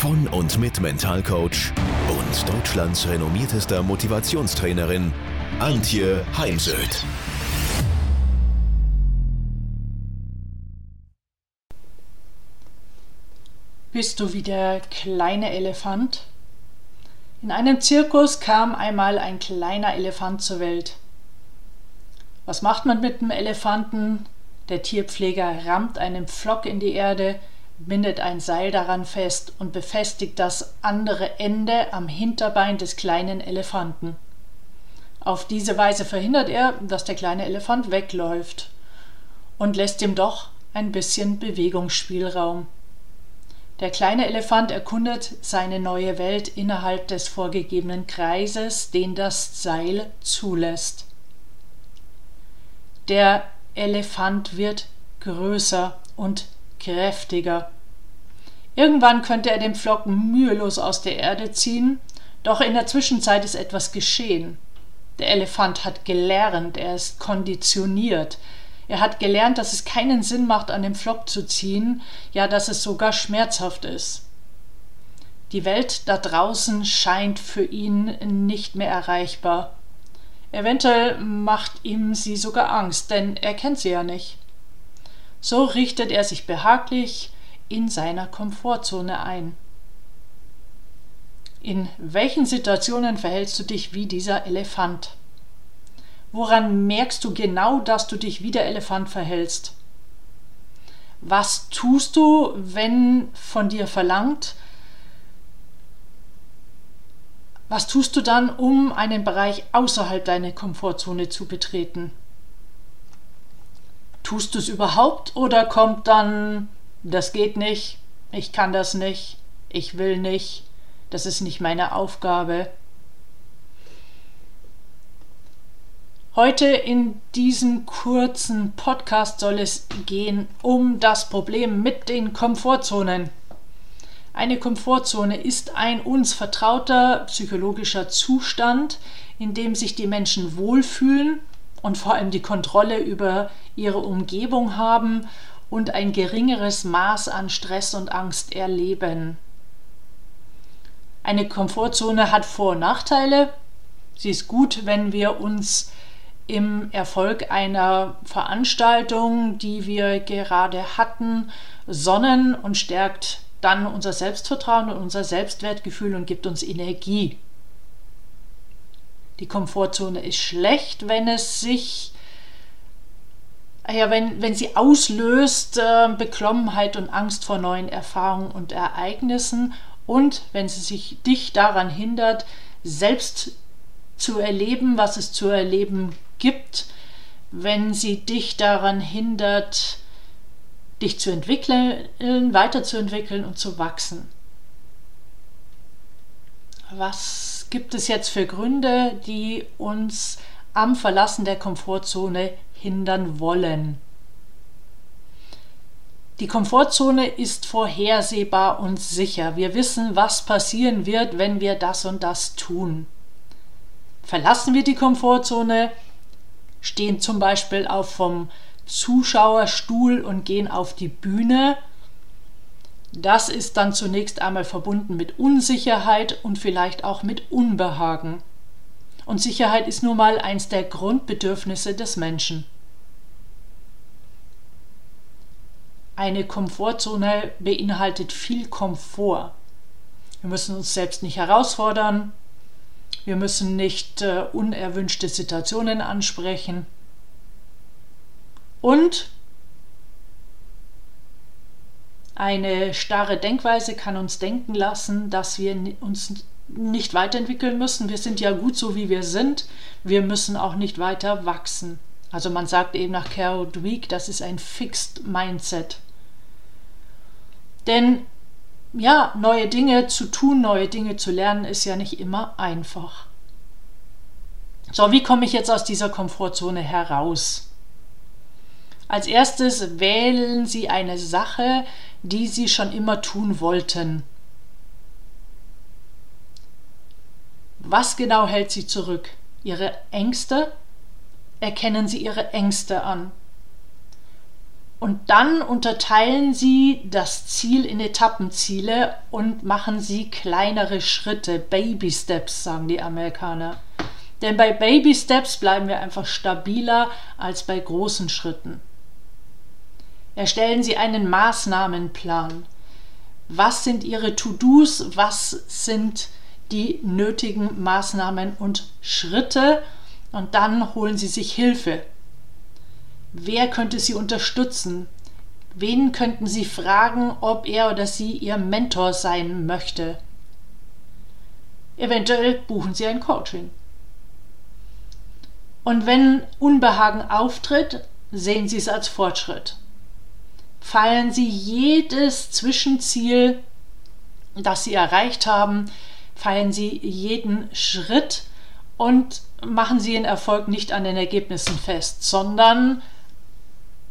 von und mit Mentalcoach und Deutschlands renommiertester Motivationstrainerin Antje Heimsöth. Bist du wie der kleine Elefant? In einem Zirkus kam einmal ein kleiner Elefant zur Welt. Was macht man mit dem Elefanten? Der Tierpfleger rammt einen Pflock in die Erde, bindet ein Seil daran fest und befestigt das andere Ende am Hinterbein des kleinen Elefanten. Auf diese Weise verhindert er, dass der kleine Elefant wegläuft und lässt ihm doch ein bisschen Bewegungsspielraum. Der kleine Elefant erkundet seine neue Welt innerhalb des vorgegebenen Kreises, den das Seil zulässt. Der Elefant wird größer und kräftiger. Irgendwann könnte er den Flocken mühelos aus der Erde ziehen, doch in der Zwischenzeit ist etwas geschehen. Der Elefant hat gelernt, er ist konditioniert, er hat gelernt, dass es keinen Sinn macht, an dem Flock zu ziehen, ja, dass es sogar schmerzhaft ist. Die Welt da draußen scheint für ihn nicht mehr erreichbar. Eventuell macht ihm sie sogar Angst, denn er kennt sie ja nicht. So richtet er sich behaglich in seiner Komfortzone ein. In welchen Situationen verhältst du dich wie dieser Elefant? Woran merkst du genau, dass du dich wie der Elefant verhältst? Was tust du, wenn von dir verlangt, was tust du dann, um einen Bereich außerhalb deiner Komfortzone zu betreten? Tust du es überhaupt oder kommt dann, das geht nicht, ich kann das nicht, ich will nicht, das ist nicht meine Aufgabe? Heute in diesem kurzen Podcast soll es gehen um das Problem mit den Komfortzonen. Eine Komfortzone ist ein uns vertrauter psychologischer Zustand, in dem sich die Menschen wohlfühlen und vor allem die Kontrolle über ihre Umgebung haben und ein geringeres Maß an Stress und Angst erleben. Eine Komfortzone hat Vor- und Nachteile. Sie ist gut, wenn wir uns im Erfolg einer Veranstaltung, die wir gerade hatten, sonnen und stärkt dann unser Selbstvertrauen und unser Selbstwertgefühl und gibt uns Energie. Die Komfortzone ist schlecht, wenn es sich ja, wenn, wenn sie auslöst äh, Beklommenheit und Angst vor neuen Erfahrungen und Ereignissen und wenn sie sich dich daran hindert, selbst zu erleben, was es zu erleben gibt, wenn sie dich daran hindert, dich zu entwickeln, weiterzuentwickeln und zu wachsen. Was gibt es jetzt für Gründe, die uns am Verlassen der Komfortzone hindern wollen? Die Komfortzone ist vorhersehbar und sicher. Wir wissen, was passieren wird, wenn wir das und das tun. Verlassen wir die Komfortzone, stehen zum Beispiel auf vom Zuschauerstuhl und gehen auf die Bühne. Das ist dann zunächst einmal verbunden mit Unsicherheit und vielleicht auch mit Unbehagen. Und Sicherheit ist nun mal eins der Grundbedürfnisse des Menschen. Eine Komfortzone beinhaltet viel Komfort. Wir müssen uns selbst nicht herausfordern, wir müssen nicht äh, unerwünschte Situationen ansprechen. Und eine starre Denkweise kann uns denken lassen, dass wir uns nicht weiterentwickeln müssen. Wir sind ja gut so, wie wir sind. Wir müssen auch nicht weiter wachsen. Also man sagt eben nach Carol Dweck, das ist ein Fixed Mindset. Denn ja, neue Dinge zu tun, neue Dinge zu lernen, ist ja nicht immer einfach. So, wie komme ich jetzt aus dieser Komfortzone heraus? Als erstes wählen Sie eine Sache, die Sie schon immer tun wollten. Was genau hält Sie zurück? Ihre Ängste? Erkennen Sie Ihre Ängste an. Und dann unterteilen Sie das Ziel in Etappenziele und machen Sie kleinere Schritte, Baby Steps, sagen die Amerikaner. Denn bei Baby Steps bleiben wir einfach stabiler als bei großen Schritten. Erstellen Sie einen Maßnahmenplan. Was sind Ihre To-Dos? Was sind die nötigen Maßnahmen und Schritte? Und dann holen Sie sich Hilfe. Wer könnte Sie unterstützen? Wen könnten Sie fragen, ob er oder sie Ihr Mentor sein möchte? Eventuell buchen Sie ein Coaching. Und wenn Unbehagen auftritt, sehen Sie es als Fortschritt. Feiern Sie jedes Zwischenziel, das Sie erreicht haben, feiern Sie jeden Schritt und machen Sie Ihren Erfolg nicht an den Ergebnissen fest, sondern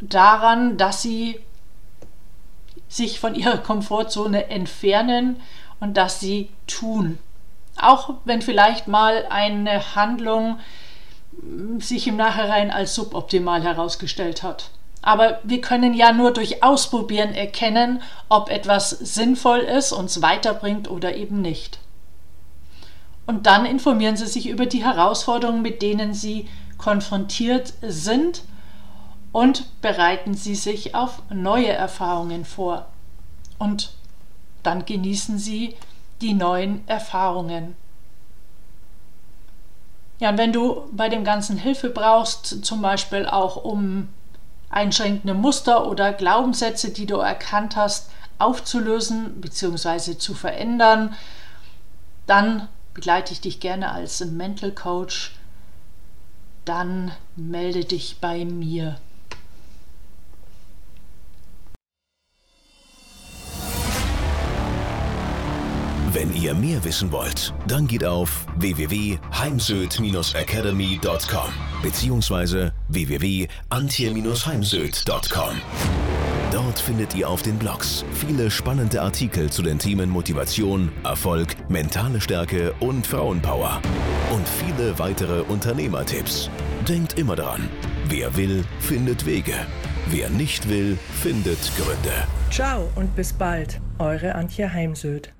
daran, dass Sie sich von Ihrer Komfortzone entfernen und dass Sie tun. Auch wenn vielleicht mal eine Handlung sich im Nachhinein als suboptimal herausgestellt hat. Aber wir können ja nur durch Ausprobieren erkennen, ob etwas sinnvoll ist, uns weiterbringt oder eben nicht. Und dann informieren Sie sich über die Herausforderungen, mit denen Sie konfrontiert sind und bereiten Sie sich auf neue Erfahrungen vor. Und dann genießen Sie die neuen Erfahrungen. Ja, und wenn du bei dem Ganzen Hilfe brauchst, zum Beispiel auch um einschränkende Muster oder Glaubenssätze, die du erkannt hast, aufzulösen bzw. zu verändern, dann begleite ich dich gerne als Mental Coach. Dann melde dich bei mir. Wenn ihr mehr wissen wollt, dann geht auf www.heimsöd-academy.com bzw. www.antje-heimsöd.com. Dort findet ihr auf den Blogs viele spannende Artikel zu den Themen Motivation, Erfolg, mentale Stärke und Frauenpower. Und viele weitere Unternehmertipps. Denkt immer daran, wer will, findet Wege. Wer nicht will, findet Gründe. Ciao und bis bald, eure Antje Heimsöd.